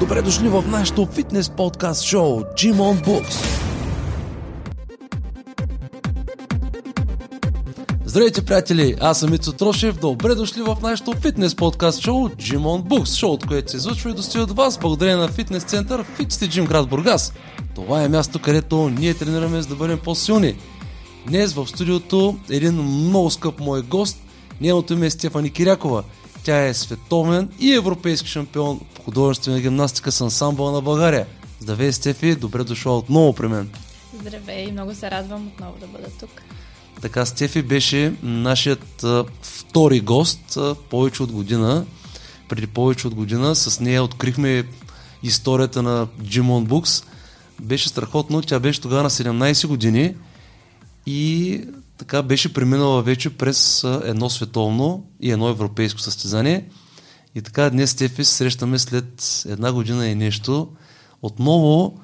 Добре дошли в нашото фитнес подкаст шоу Gym on Books. Здравейте, приятели! Аз съм Ицо Трошев. Добре дошли в нашото фитнес подкаст шоу Gym on Books, шоуто, което се излъчва и достига от вас благодарение на фитнес център Fit City Gym град Бургас. Това е място, където ние тренираме за да бъдем по-силни. Днес в студиото един много скъп мой гост. Нейното име е Стефани Кирякова. Тя е световен и европейски шампион по художествена гимнастика с ансамбъл на България. Здравей, Стефи, добре дошла отново при мен. Здравей, много се радвам отново да бъда тук. Така, Стефи беше нашият а, втори гост а, повече от година. Преди повече от година с нея открихме историята на Jimon Books. Беше страхотно, тя беше тогава на 17 години и така беше преминала вече през едно световно и едно европейско състезание. И така днес Стефи се срещаме след една година и нещо. Отново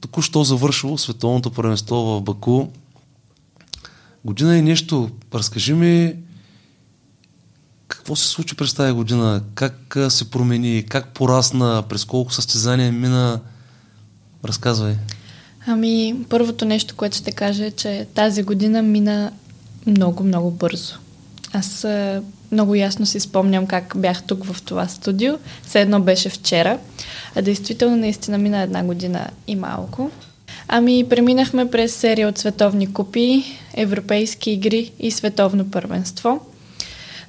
току-що завършило световното първенство в Баку. Година и нещо. Разкажи ми какво се случи през тази година, как се промени, как порасна, през колко състезания мина. Разказвай. Ами, първото нещо, което ще кажа е, че тази година мина много, много бързо. Аз много ясно си спомням как бях тук в това студио. Все едно беше вчера. А действително наистина мина една година и малко. Ами, преминахме през серия от световни купи, европейски игри и световно първенство.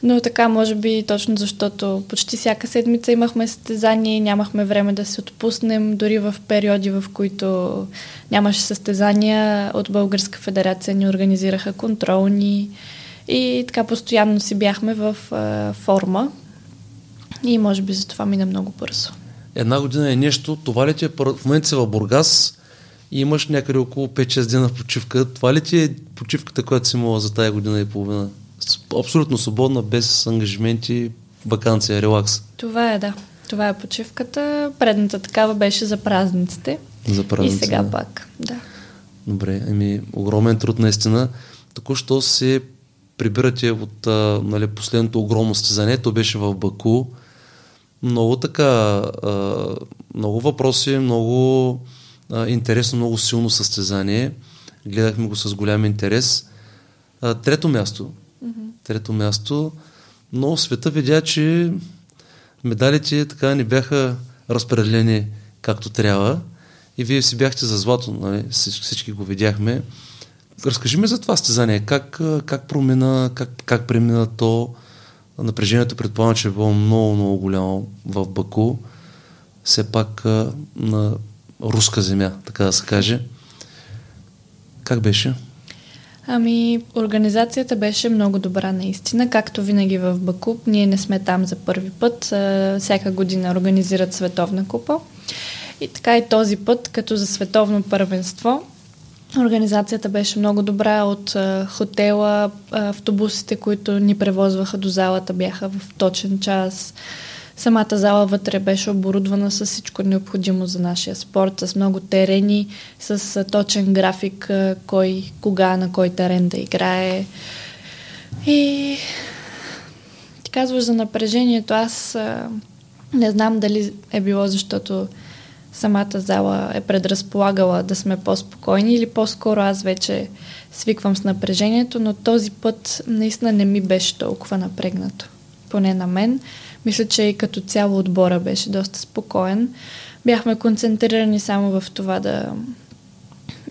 Но така, може би, точно защото почти всяка седмица имахме състезание, нямахме време да се отпуснем, дори в периоди, в които нямаше състезания, от Българска федерация ни организираха контролни и така постоянно си бяхме в а, форма и може би за това мина много бързо. Една година е нещо, това ли ти е в момента си в Бургас и имаш някъде около 5-6 дена почивка, това ли ти е почивката, която си имала за тая година и половина? Абсолютно свободна, без ангажименти, вакансия, релакс. Това е, да. Това е почивката. Предната такава беше за празниците. За празниците. И сега да. пак, да. Добре, ами огромен труд наистина. Току-що се прибирате от а, нали, последното огромно стезание, то беше в Баку. Много така, а, много въпроси, много а, интересно, много силно състезание. Гледахме го с голям интерес. А, трето място. Трето място. Но света видя, че медалите така не бяха разпределени както трябва и вие си бяхте за злато, нали? всички го видяхме. Разкажи ми за това стезание. Как, как промина, как, как премина то? Напрежението предполагам, че е било много, много голямо в Баку. Все пак на руска земя, така да се каже. Как беше? Ами, организацията беше много добра наистина, както винаги в Баку. Ние не сме там за първи път. Всяка година организират световна купа. И така и този път, като за световно първенство, Организацията беше много добра от хотела, автобусите, които ни превозваха до залата, бяха в точен час. Самата зала вътре беше оборудвана с всичко необходимо за нашия спорт, с много терени, с точен график, кой, кога, на кой терен да играе. И ти казваш за напрежението, аз не знам дали е било защото самата зала е предразполагала да сме по-спокойни или по-скоро аз вече свиквам с напрежението, но този път наистина не ми беше толкова напрегнато. Поне на мен. Мисля, че и като цяло отбора беше доста спокоен. Бяхме концентрирани само в това да,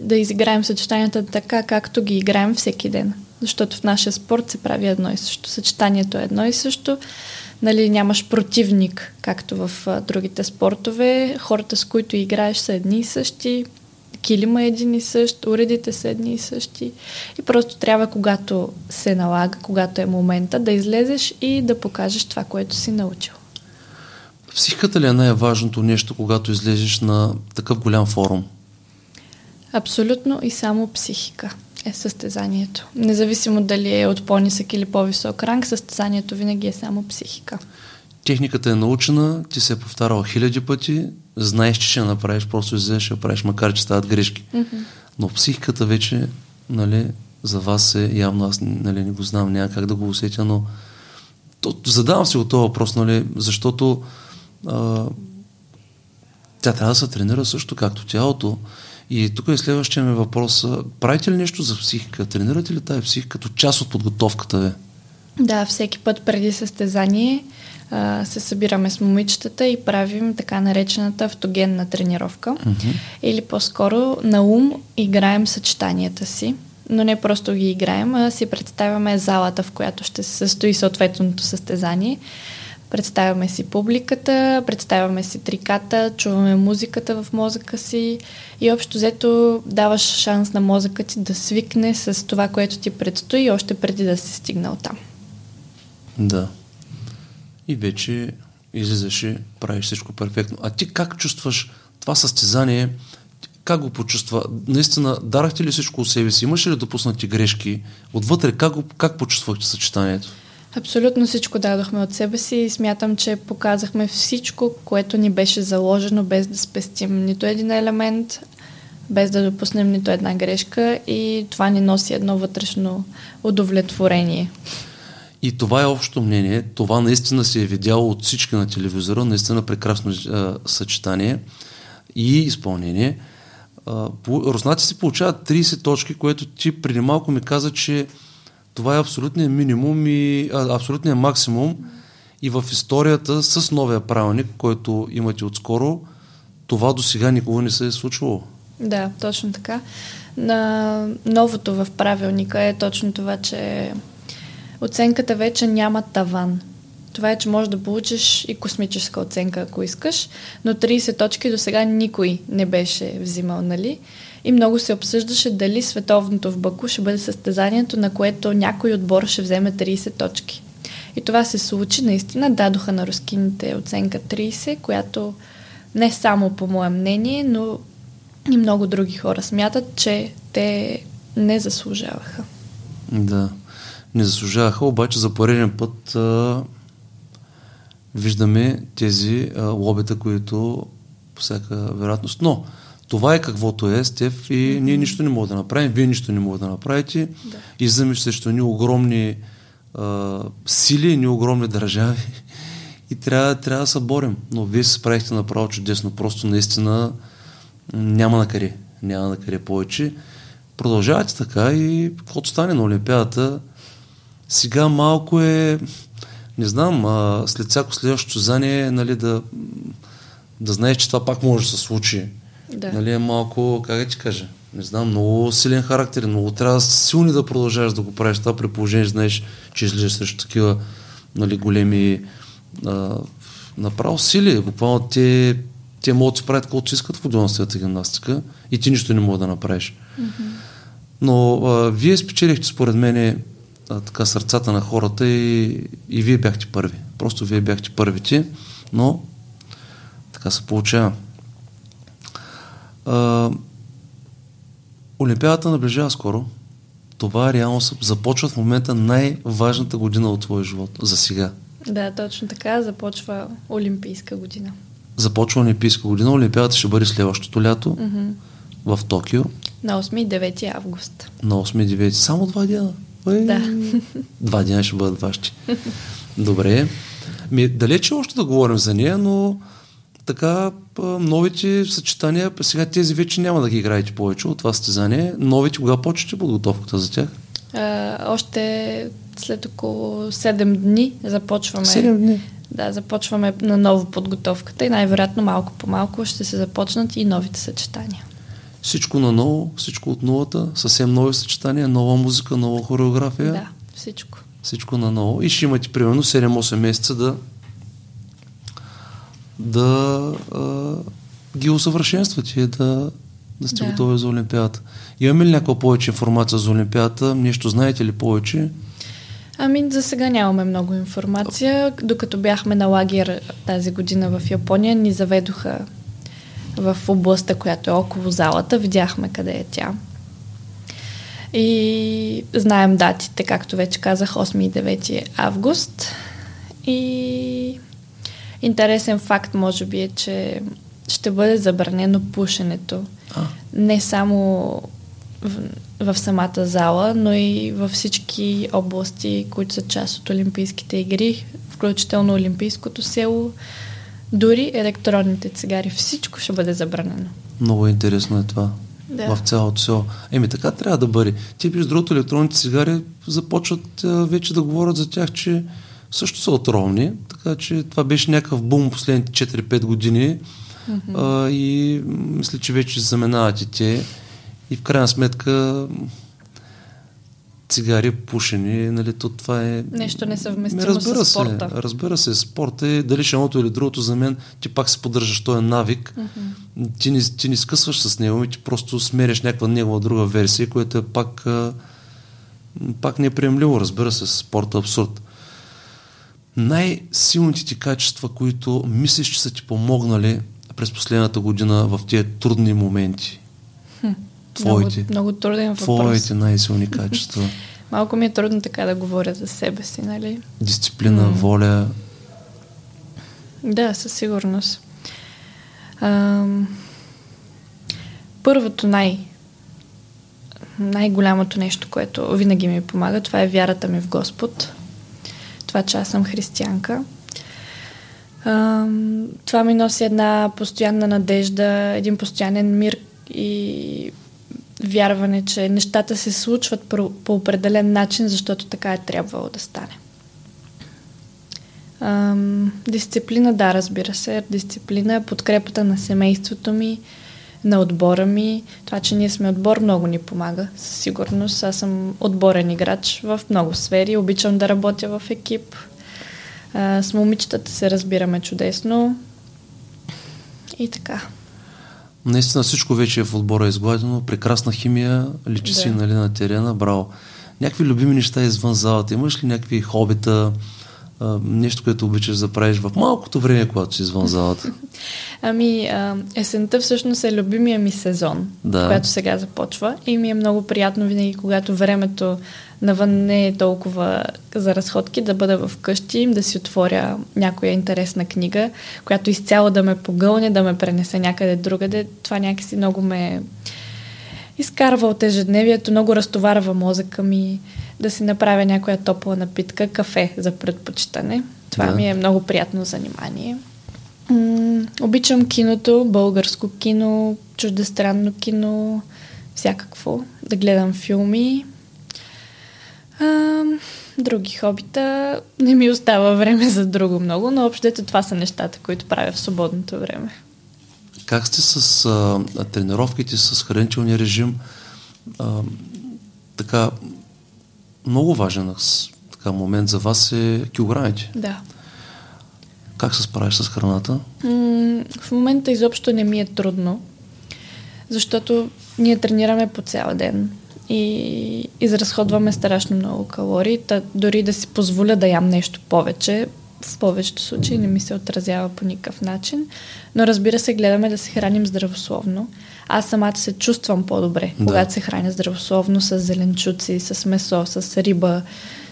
да изиграем съчетанията така, както ги играем всеки ден. Защото в нашия спорт се прави едно и също. Съчетанието е едно и също. Нали, нямаш противник, както в а, другите спортове. Хората, с които играеш, са едни и същи килима е един и същ, уредите са едни и същи. И просто трябва, когато се налага, когато е момента, да излезеш и да покажеш това, което си научил. Психиката ли е най-важното нещо, когато излезеш на такъв голям форум? Абсолютно и само психика е състезанието. Независимо дали е от по-нисък или по-висок ранг, състезанието винаги е само психика. Техниката е научена, ти се е повтаряла хиляди пъти, знаеш, че ще направиш, просто излезеш, ще правиш, макар че стават грешки. Mm-hmm. Но психиката вече, нали, за вас е явно, аз нали, не го знам, няма как да го усетя, но то, задавам си от този въпрос, нали, защото а, тя трябва да се тренира също, както тялото. И тук е следващия ми въпрос. Правите ли нещо за психика? Тренирате ли тази психика като част от подготовката ви? Да, всеки път преди състезание а, се събираме с момичетата и правим така наречената автогенна тренировка. Mm-hmm. Или по-скоро на ум играем съчетанията си. Но не просто ги играем, а си представяме залата, в която ще се състои съответното състезание. Представяме си публиката, представяме си триката, чуваме музиката в мозъка си и общо взето даваш шанс на мозъка ти да свикне с това, което ти предстои още преди да си стигнал там. Да. И вече излизаш и правиш всичко перфектно. А ти как чувстваш това състезание? Как го почувства? Наистина, дарахте ли всичко от себе си? Имаше ли допуснати грешки? Отвътре, как, го, как почувствахте съчетанието? Абсолютно всичко дадохме от себе си и смятам, че показахме всичко, което ни беше заложено, без да спестим нито един елемент, без да допуснем нито една грешка и това ни носи едно вътрешно удовлетворение. И това е общо мнение. Това наистина се е видяло от всички на телевизора. Наистина прекрасно а, съчетание и изпълнение. А, по, руснаци си получават 30 точки, което ти преди малко ми каза, че това е абсолютният минимум и а, абсолютният максимум. И в историята с новия правилник, който имате отскоро, това до сега никога не се е случвало. Да, точно така. На новото в правилника е точно това, че оценката вече няма таван. Това е, че можеш да получиш и космическа оценка, ако искаш, но 30 точки до сега никой не беше взимал, нали? И много се обсъждаше дали световното в Баку ще бъде състезанието, на което някой отбор ще вземе 30 точки. И това се случи, наистина дадоха на рускините оценка 30, която не само по мое мнение, но и много други хора смятат, че те не заслужаваха. Да не заслужаваха, обаче за пореден път а, виждаме тези а, лобета, които по всяка вероятност. Но това е каквото е, Стеф, и mm-hmm. ние нищо не можем да направим, вие нищо не можете да направите. Да. Излизаме срещу ни огромни а, сили, ни огромни държави и трябва, трябва да се борим. Но вие се справихте направо чудесно. Просто наистина няма на къде. Няма на къде повече. Продължавате така и каквото стане на Олимпиадата, сега малко е, не знам, а, след всяко следващо състезание, нали, да, да знаеш, че това пак може да се случи. Да. Нали, е малко, как да ти кажа, не знам, много силен характер, много трябва силни да продължаваш да го правиш това при положение, знаеш, че излизаш срещу такива нали, големи а, направо сили. Буквално те, те могат да се правят каквото искат в художествената гимнастика и ти нищо не мога да направиш. Mm-hmm. Но а, вие спечелихте според мен а, така сърцата на хората и, и вие бяхте първи. Просто вие бяхте първите, но така се получава. А, Олимпиадата наближава скоро. Това реално започва в момента най-важната година от твоя живот за сега. Да, точно така. Започва Олимпийска година. Започва Олимпийска година. Олимпиадата ще бъде следващото лято mm-hmm. в Токио. На 8 и 9 август. На 8 и 9. Само два дена. Ой, да. Два дни ще бъдат ваши. Добре. Ми, далече още да говорим за нея, но така новите съчетания, сега тези вече няма да ги играете повече от това състезание. Новите, кога почвате подготовката за тях? А, още след около 7 дни започваме. 7 дни? Да, започваме на ново подготовката и най-вероятно малко по малко ще се започнат и новите съчетания. Всичко на ново, всичко от нулата, съвсем нови съчетания, нова музика, нова хореография. Да, всичко. Всичко на ново. И ще имате примерно 7-8 месеца да да а, ги усъвършенствате и да, да сте да. готови за Олимпиадата. Имаме ли някаква повече информация за Олимпиадата? Нещо знаете ли повече? Ами, за сега нямаме много информация. Докато бяхме на лагер тази година в Япония, ни заведоха в областта, която е около залата. Видяхме къде е тя. И знаем датите, както вече казах, 8 и 9 август. И интересен факт, може би, е, че ще бъде забранено пушенето. А. Не само в, в самата зала, но и във всички области, които са част от Олимпийските игри, включително Олимпийското село, Дори електронните цигари. Всичко ще бъде забранено. Много интересно е това. Да. В цялото село. Еми така трябва да бъде. Ти биш другото електронните цигари започват а, вече да говорят за тях, че също са отровни, така че това беше някакъв бум последните 4-5 години mm-hmm. а, и мисля, че вече заменават и те и в крайна сметка цигари, пушени, нали, то това е... Нещо несъвместимо Ами, разбира с спорта. Се, разбира се, спорта е дали ще едното или другото за мен, ти пак се поддържаш този навик, mm-hmm. ти, не, ти не скъсваш с него и ти просто смериш някаква негова друга версия, която е пак, пак неприемливо, разбира се, спорта е абсурд. Най-силните ти качества, които мислиш, че са ти помогнали през последната година в тези трудни моменти? Твоите. Много, много труден въпрос. Твоите най-силни качества. Малко ми е трудно така да говоря за себе си, нали? Дисциплина, М. воля. Да, със сигурност. Ам, първото най- най-голямото нещо, което винаги ми помага, това е вярата ми в Господ. Това, че аз съм християнка. Ам, това ми носи една постоянна надежда, един постоянен мир и вярване, че нещата се случват по, по определен начин, защото така е трябвало да стане. Ам, дисциплина, да, разбира се. Дисциплина, подкрепата на семейството ми, на отбора ми. Това, че ние сме отбор, много ни помага, със сигурност. Аз съм отборен играч в много сфери. Обичам да работя в екип. А, с момичетата се разбираме чудесно. И така. Наистина всичко вече е в отбора изгладено, прекрасна химия, личи Да. си нали, на терена, браво. Някакви любими неща извън залата, имаш ли някакви хобита, а, нещо, което обичаш да правиш в малкото време, когато си извън залата? Ами, а, есента всъщност е любимия ми сезон, Да. когато сега започва. И ми е много приятно винаги, когато времето навън не е толкова за разходки, да бъда в къщи, да си отворя някоя интересна книга, която изцяло да ме погълне, да ме пренесе някъде другаде. Това някакси много ме изкарва от ежедневието, много разтоварва мозъка ми, да си направя някоя топла напитка, кафе за предпочитане. Това Да. ми е много приятно занимание. М, обичам киното, българско кино, чуждестранно кино, всякакво. Да гледам филми. А, други хобита. Не ми остава време за друго много, но общо ето това са нещата, които правя в свободното време. Как сте с а, тренировките, с хранителния режим? А, така, много важен така, момент за вас е килограмите. Да. Как се справиш с храната? М, В момента изобщо не ми е трудно, защото ние тренираме по цял ден и изразходваме страшно много калории. Та дори да си позволя да ям нещо повече, в повечето случаи не ми се отразява по никакъв начин. Но разбира се, гледаме да се храним здравословно. Аз самата се чувствам по-добре, Да. когато се храня здравословно с зеленчуци, с месо, с риба,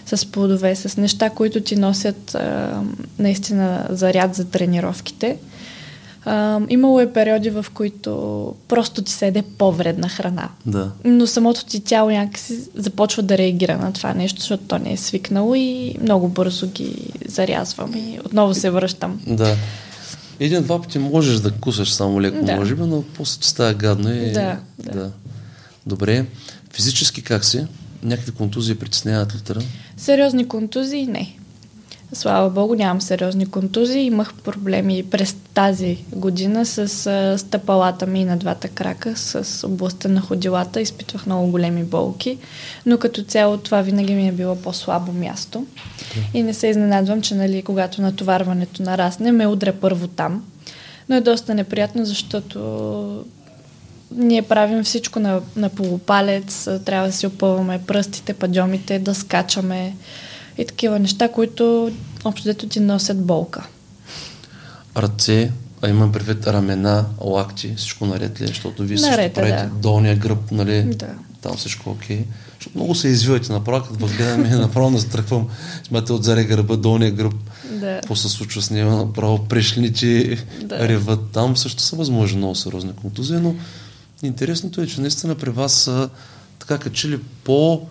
с плодове, с неща, които ти носят а, наистина заряд за тренировките. А, имало е периоди, в които просто ти се еде по-вредна храна. Да. Но самото ти тяло някакси започва да реагира на това нещо, защото то не е свикнало и много бързо ги зарязвам и отново се връщам. Да. Един-два пъти можеш да кусаш само леко, Да. може би, но после ти става гадно и... Да, да. Добре. Физически как си? Някакви контузии притесняват ли те? Сериозни контузии не. Слава Богу, нямам сериозни контузии. Имах проблеми през тази година с а, стъпалата ми на двата крака, с областта на ходилата. Изпитвах много големи болки, но като цяло това винаги ми е било по-слабо място. И не се изненадвам, че нали, когато натоварването нарасне, ме удря първо там. Но е доста неприятно, защото ние правим всичко на, на полупалец, трябва да си опъваме пръстите, падьомите, да скачаме и такива неща, които общо дето ти носят болка. Ръце, а имам предвид рамена, лакти, всичко наред ли? е? Защото вие също Наред е, правите да. долния гръб, нали? Да. Там всичко окей. Защото много се извивате направо, като възгледам и направо настръхвам. Смятате отзаре гърба, долния гръб. Да. Какво се случва с него? Направо прешлите Да. реват. Там също са възможни много сериозни контузии, но интересното е, че наистина при вас са така качили по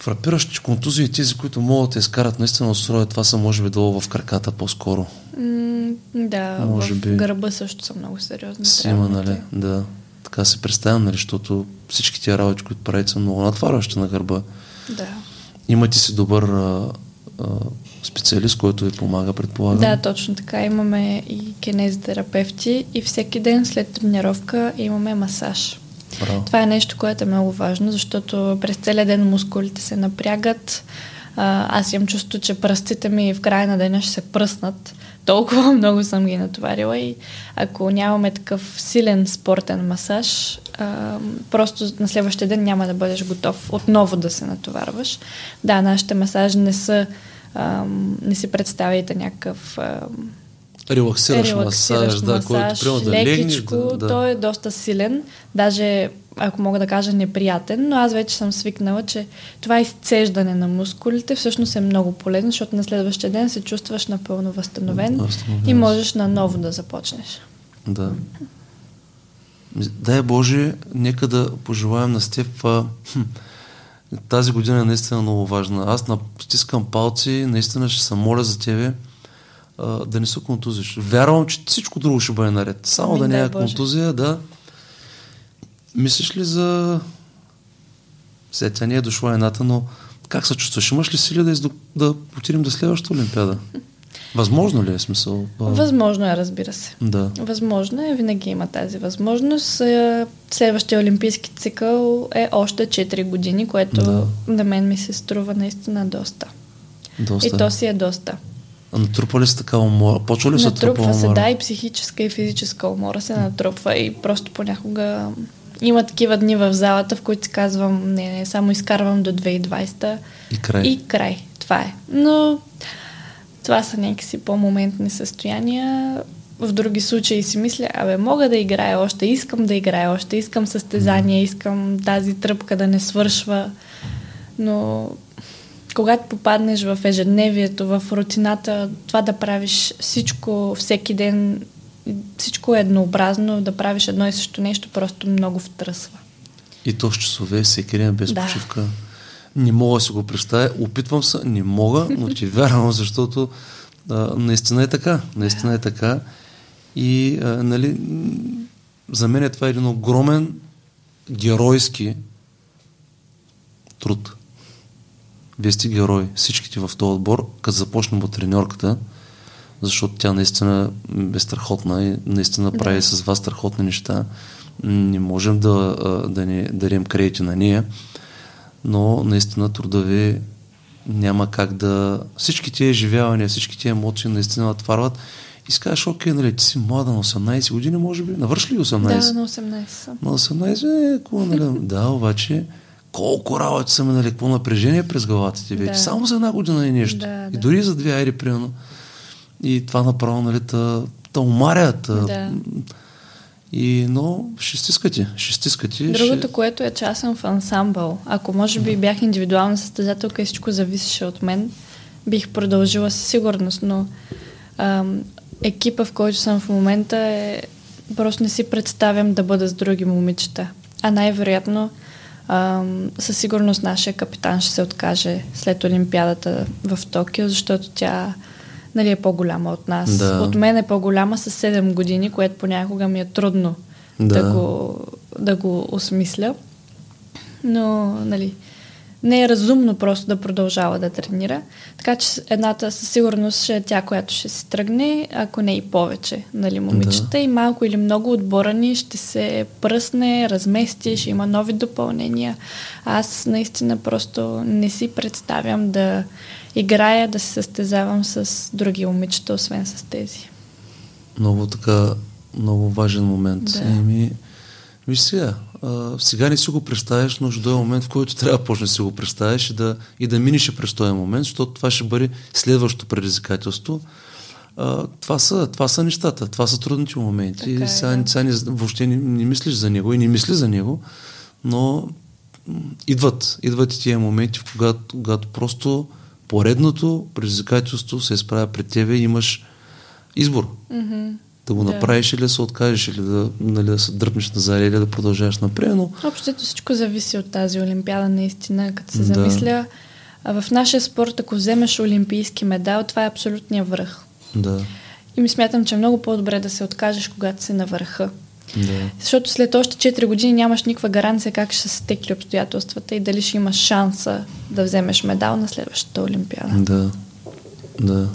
фрапиращи контузии, тези, които могат да изкарат наистина от строя, това са може би долу в краката по-скоро. М, да, Може в би... гърба също са много сериозни. Си има, нали? Да. Така се представям, нали? Защото всички тия работи, които правите, са много натварващи на гърба. Да. Имате си добър а, а, специалист, който ви помага, предполагам. Да, точно така. Имаме и кинезитерапевти и всеки ден след тренировка имаме масаж. Браво. Това е нещо, което е много важно, защото през целия ден мускулите се напрягат. Аз имам чувство, че пръстите ми в края на деня ще се пръснат. Толкова много съм ги натоварила и ако нямаме такъв силен спортен масаж, просто на следващия ден няма да бъдеш готов отново да се натоварваш. Да, нашите масажи не са не си представяйте някакъв релаксиращ, масаж, да, който приема да лекичко, легнеш. Да, да. Той е доста силен, даже ако мога да кажа неприятен, но аз вече съм свикнала, че това изцеждане на мускулите всъщност е много полезно, защото на следващия ден се чувстваш напълно възстановен и можеш наново да започнеш. Да. Дай Боже, нека да пожелаем на Степ тази година е наистина много важна. Аз стискам палци, наистина ще се моля за тебе а, да не се контузиш. Вярвам, че всичко друго ще бъде наред. Само Ми, да няма контузия, да. Мислиш ли за... Сега тя не е дошла едната, но как се чувстваш? Имаш ли сили да, издо... да отидем до следващата Олимпиада? Възможно ли е смисъл? Възможно е, разбира се. Да. Възможно е, винаги има тази възможност. Е, следващия олимпийски цикъл е още 4 години, което да. на мен ми се струва наистина доста. Доста. И то си е доста. А натрупа ли се така умора? Почва ли се натрупва се, да, и психическа и физическа умора се натрупва и просто понякога има такива дни в залата, в които си казвам, не, не, само изкарвам до 2020 и край. И край. Това е. Но това са някакси по-моментни състояния. В други случаи си мисля, абе, мога да играя още, искам да играя още, искам състезание, искам тази тръпка да не свършва. Но когато попаднеш в ежедневието, в рутината, това да правиш всичко всеки ден, всичко е еднообразно, да правиш едно и също нещо, просто много втръсва. И то с часове, всеки ден без да. почивка. Не мога да си го представя. Опитвам се, не мога, но ти вярвам, защото а, наистина е така. Наистина е така. И, а, нали, за мен е това един огромен геройски труд. Вие сте герои, всичките в този отбор, като започнем от треньорката, защото тя наистина е страхотна и наистина прави да. с вас страхотни неща. Не можем да, да не дадем кредити на нея но наистина труда ви няма как да... Всички тия изживявания, всички тия емоции наистина натварват и си кажеш, окей, нали, ти си млада на 18 години, може би, навърши ли 18? Да, на 18 съм. На 18 е, какво, нали, да, обаче, колко работи са нали, какво напрежение през главата ти вече, да. само за една година и нещо. Да, и да. дори за две айри, примерно. И това направо, нали, та, та умарят. Да. И, но ще стискате, ще стискате. Другото, ще... което е, че аз съм в ансамбъл. Ако може би бях индивидуална състезателка и всичко зависеше от мен, бих продължила със сигурност, но ам, екипа, в който съм в момента е... Просто не си представям да бъда с други момичета. А най-вероятно със сигурност нашия капитан ще се откаже след Олимпиадата в Токио, защото тя нали, е по-голяма от нас. Да. От мен е по-голяма с 7 години, което понякога ми е трудно да, да, го, да го осмисля. Но, нали, не е разумно просто да продължава да тренира. Така че едната със сигурност ще е тя, която ще се тръгне, ако не и повече, нали, момичета. Да. И малко или много отбора ни ще се пръсне, размести, ще има нови допълнения. Аз наистина просто не си представям да играя, да се състезавам с други момичета, освен с тези. Много така, много важен момент. Да. Еми, виж сега, а, сега не си го представяш, но ще дойде момент, в който трябва да почнеш да си го представяш и да, и да минеш през този момент, защото това ще бъде следващото предизвикателство. А, това, са, това са нещата, това са трудните моменти. Така е, сега, сега не, въобще не, не мислиш за него и не мисли за него, но идват, идват и тия моменти, когато, когато просто поредното предизвикателство се изправя пред тебе и имаш избор. Mm-hmm. Да го направиш да. или да се откажеш, или да, нали, да се дръпнеш назад, или да продължаваш напред. Но... Общото всичко зависи от тази Олимпиада, наистина, като се да. замисля. А в нашия спорт, ако вземеш олимпийски медал, това е абсолютния връх. Да. и ми смятам, че е много по-добре да се откажеш, когато си на върха. Да. Защото след още 4 години нямаш никаква гаранция как ще се стекли обстоятелствата и дали ще имаш шанса да вземеш медал на следващата Олимпиада. Да. Да.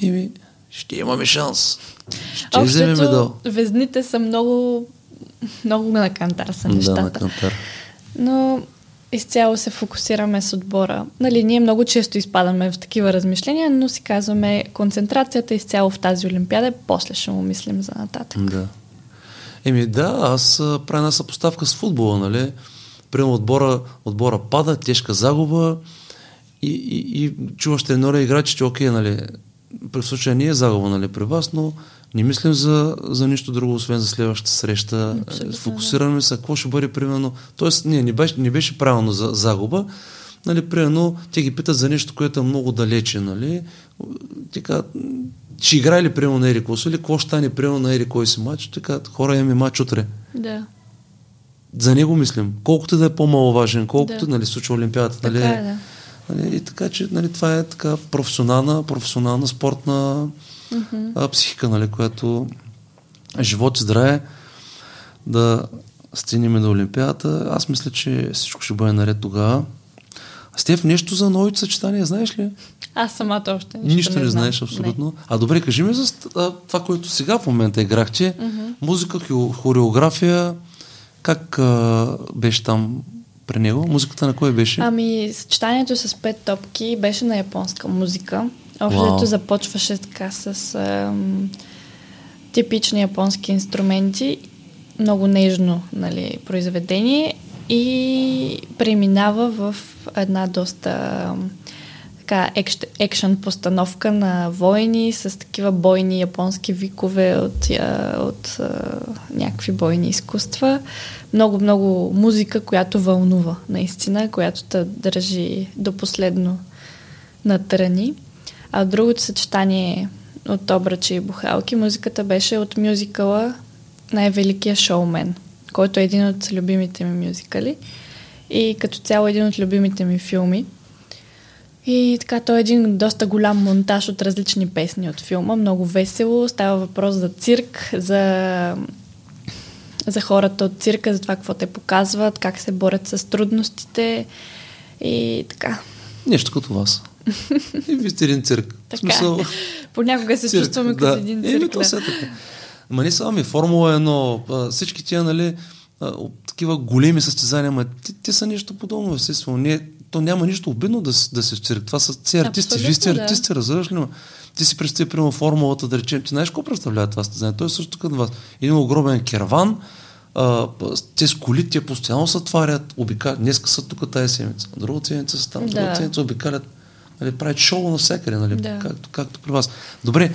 Ими, ще имаме шанс. Ще вземем медал. везните са много, много на кантар са Да, нещата. на кантар. Но изцяло се фокусираме с отбора. Нали, ние много често изпадаме в такива размишления, но си казваме концентрацията изцяло в тази Олимпиада, после ще му мислим за нататък. Да. Еми да, аз правя една съпоставка с футбола, нали? Примерно отбора, отбора пада, тежка загуба и, и, и чуваш тренера играчи, че окей, нали, при случая не е загуба, нали, при вас, но не мислим за, за нищо друго, освен за следващата среща. Абсолютно, Фокусираме се, какво ще бъде, примерно. Тоест, не, не беше, не беше правилно за загуба, нали, примерно, те ги питат за нещо, което е много далече, нали, така, ще играе ли примерно на Ери Косо или какво ще стане примерно на Ери кой си матч, така, хора имаме матч утре. Да. За него мислим. Колкото да е по-маловажен, колкото, Да. нали, случва Олимпиадата, Така нали, е, да. нали, и така, че, нали, това е така професионална, професионална спортна Мгм. а, психика, нали, която живот и здраве да стигнем до Олимпиадата. Аз мисля, че всичко ще бъде наред тогава. Стеф, нещо за новите съчетания, знаеш ли? Аз самата още нищо, Нищо не, не, знаеш абсолютно. А добре, кажи ми за а, това, което сега в момента играхте. Мгм. Музика, хо- хореография, как а, беше там при него? Музиката на кой беше? Ами, съчетанието с пет топки беше на японска музика. Общо Вау. взето започваше така с ам, типични японски инструменти, много нежно нали, произведение и преминава в една доста така екш, екшън постановка на войни с такива бойни японски викове от, от някакви бойни изкуства. Много, много музика, която вълнува наистина, която те държи до последно натрани. А другото съчетание от обръчи и бухалки, музиката беше от мюзикъла Най-великия шоумен, който е един от любимите ми мюзикали и като цяло един от любимите ми филми. И така, той е един доста голям монтаж от различни песни от филма. Много весело. Става въпрос за цирк, за, за хората от цирка, за това какво те показват, как се борят с трудностите и така. Нещо като вас. И вие сте един цирк. Така. смисъл, Понякога се цирк, чувстваме като един Еми, цирк. то да. така. Ма не само ми, Формула 1, а, всички тия, нали, такива големи състезания, ма те, те са нещо подобно, естествено. Не, то няма нищо обидно да, да се цирк. Това са все артисти. Вие сте да. артисти, разбираш ли? ма? Ти си представи, примерно, формулата, да речем. Ти знаеш какво представлява това състезание? Той е също като вас. Един огромен керван, а, те с коли, те постоянно се отварят, обикалят. Днеска са тук тази седмица, друга седмица са там, Да. друга седмица обикалят. Нали, правят шоу навсякъде, нали, Да. както, както при вас. Добре,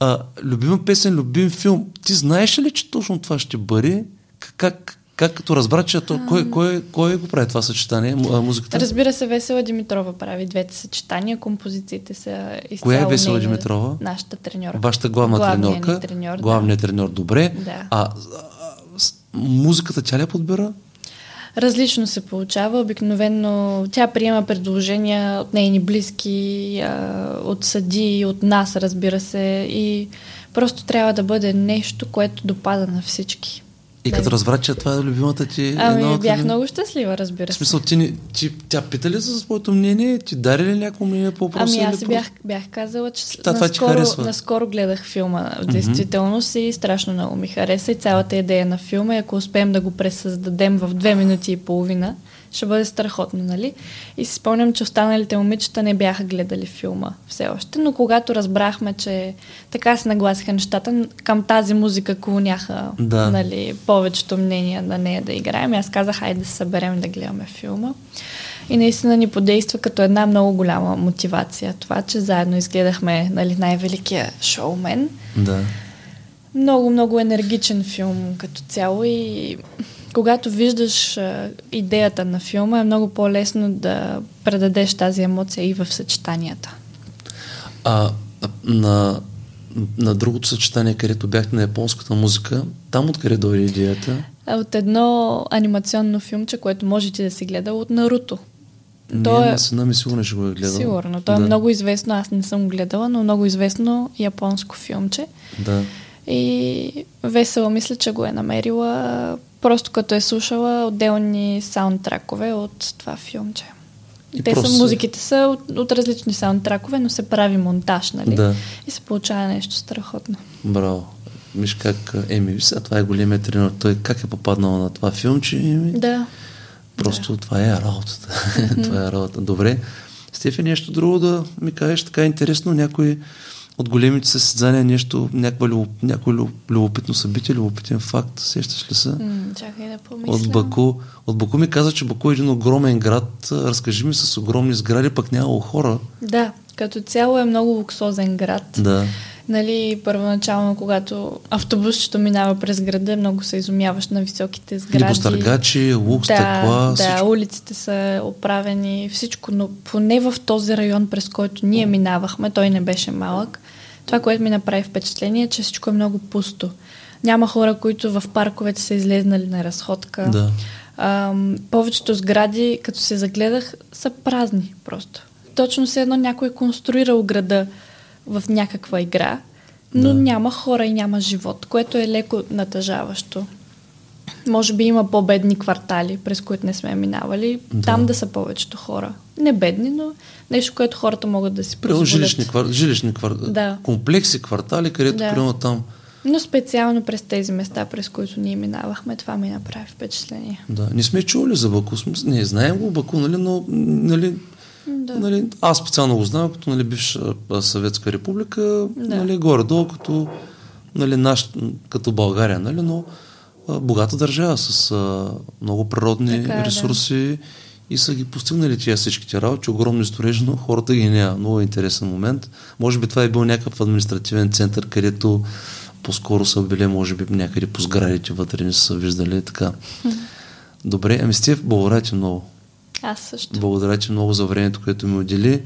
а, любима песен, любим филм. Ти знаеш ли, че точно това ще бъде? Как, как, като разбра, че то, кой, кой, кой го прави това съчетание, музиката? Разбира се, Весела Димитрова прави двете съчетания. Композициите са изцяло Коя е Весела нейна- Димитрова? Нашата треньорка. Вашата главна Главният треньорка. треньор, да. главният треньор, добре. Да. А, а, музиката тя ли подбира? Различно се получава. Обикновено тя приема предложения от нейни близки, от съди, от нас, разбира се. И просто трябва да бъде нещо, което допада на всички. И като разбра, че това е любимата ти... една Ами от бях много щастлива, разбира В се. смисъл, ти, ти, тя пита ли за своето мнение? Ти дари ли някакво мнение по въпроса? Ами аз бях, бях казала, че ти наскоро, наскоро гледах филма в действителност и страшно много ми хареса и цялата идея на филма и ако успеем да го пресъздадем в две минути и половина, ще бъде страхотно, нали? И си спомням, че останалите момичета не бяха гледали филма все още, но когато разбрахме, че така се нагласиха нещата, към тази музика клоняха Да. нали, повечето мнения на нея да играем. И аз казах, айде да се съберем да гледаме филма. И наистина ни подейства като една много голяма мотивация. Това, че заедно изгледахме нали, най-великия шоумен. Да. Много, много енергичен филм като цяло и когато виждаш а, идеята на филма е много по-лесно да предадеш тази емоция и в съчетанията. А на, на другото съчетание, където бяхте на японската музика, там откъде дойде идеята? От едно анимационно филмче, което можете да си гледа от Наруто. То Не, е- на сина ми сигурно ще го е гледал. Сигурно. То е да. много известно, аз не съм гледала, но много известно японско филмче. Да. И весело мисля, че го е намерила, просто като е слушала отделни саундтракове от това филмче. И Те просто са, музиките са от, от различни саундтракове, но се прави монтаж, нали? Да. И се получава нещо страхотно. Браво. Виж как, еми, сега, това е големия тренер. Той как е попаднал на това филмче? Еми, Да. Просто това е работата. това е работа. Добре. Стефи, нещо друго да ми кажеш така интересно, някой от големите състезания, нещо, някаква, любо- някой люб- любопитно събитие, любопитен факт, сещаш ли се? М, чакай да помисля. От Баку. От Баку ми каза, че Баку е един огромен град. Разкажи ми с огромни сгради, пък нямало хора. Да, като цяло е много луксозен град. Да. Нали, първоначално, когато автобусчето минава през града, много се изумяваш на високите сгради. Небостъргачи, лук, да, стъкла, да, всичко. улиците са оправени, всичко, но поне в този район, през който ние минавахме, той не беше малък. Това, което ми направи впечатление, е, че всичко е много пусто. Няма хора, които в парковете са излезнали на разходка. Да. Ам, повечето сгради, като се загледах, са празни просто. Точно се едно някой е конструирал града в някаква игра, но Да. няма хора и няма живот, което е леко натъжаващо. Може би има по-бедни квартали, през които не сме минавали. Да. Там да са повечето хора. Не бедни, но нещо, което хората могат да си Примерно позволят. жилищни, квар... жилищни квар... Да. комплекси, квартали, където Да. примерно там. Но специално през тези места, през които ние минавахме, това ми направи впечатление. Да. Не сме чували за Баку. Не, знаем го Баку, нали, но нали, Да. нали, аз специално го знам като нали, бивша съветска република, Да. нали, горе-долу като, нали, наш, като България, нали, но богата държава с а, много природни Така е, да. ресурси и са ги постигнали тия всичките работи, огромни строежи, но хората ги няма. Много интересен момент. Може би това е бил някакъв административен център, където по-скоро са били, може би, някъде по сградите вътре не са виждали така. Добре, ами Стив, благодаря ти много. Аз също. Благодаря ти много за времето, което ми отдели.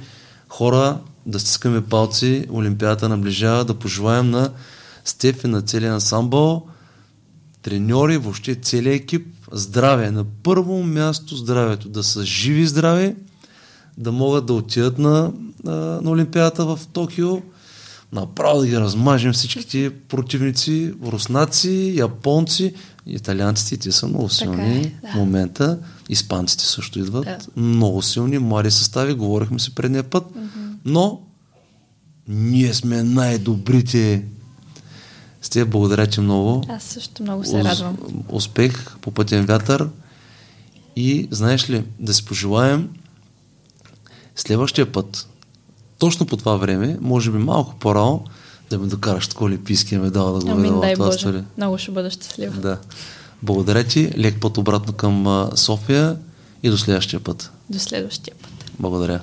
Хора, да стискаме палци, Олимпиадата наближава, да пожелаем на Стеф и на целия ансамбъл, треньори, въобще целият екип, здраве. На първо място здравето. Да са живи и здрави, да могат да отидат на, на, Олимпиадата в Токио, направо да ги размажем всичките противници, руснаци, японци, италианците, те са много силни е, да. в момента. Испанците също идват. Да. Много силни, млади състави, говорихме си предния път. Но ние сме най-добрите. С теб благодаря ти много. Аз също много се Уз- радвам. Успех по пътен вятър. И знаеш ли, да си пожелаем следващия път, точно по това време, може би малко по-рано, да ме докараш такова олимпийския медал да го Амин, видя дай това Боже. студио. Много ще бъда щастлива. Да. Благодаря ти. Лек път обратно към София и до следващия път. До следващия път. Благодаря.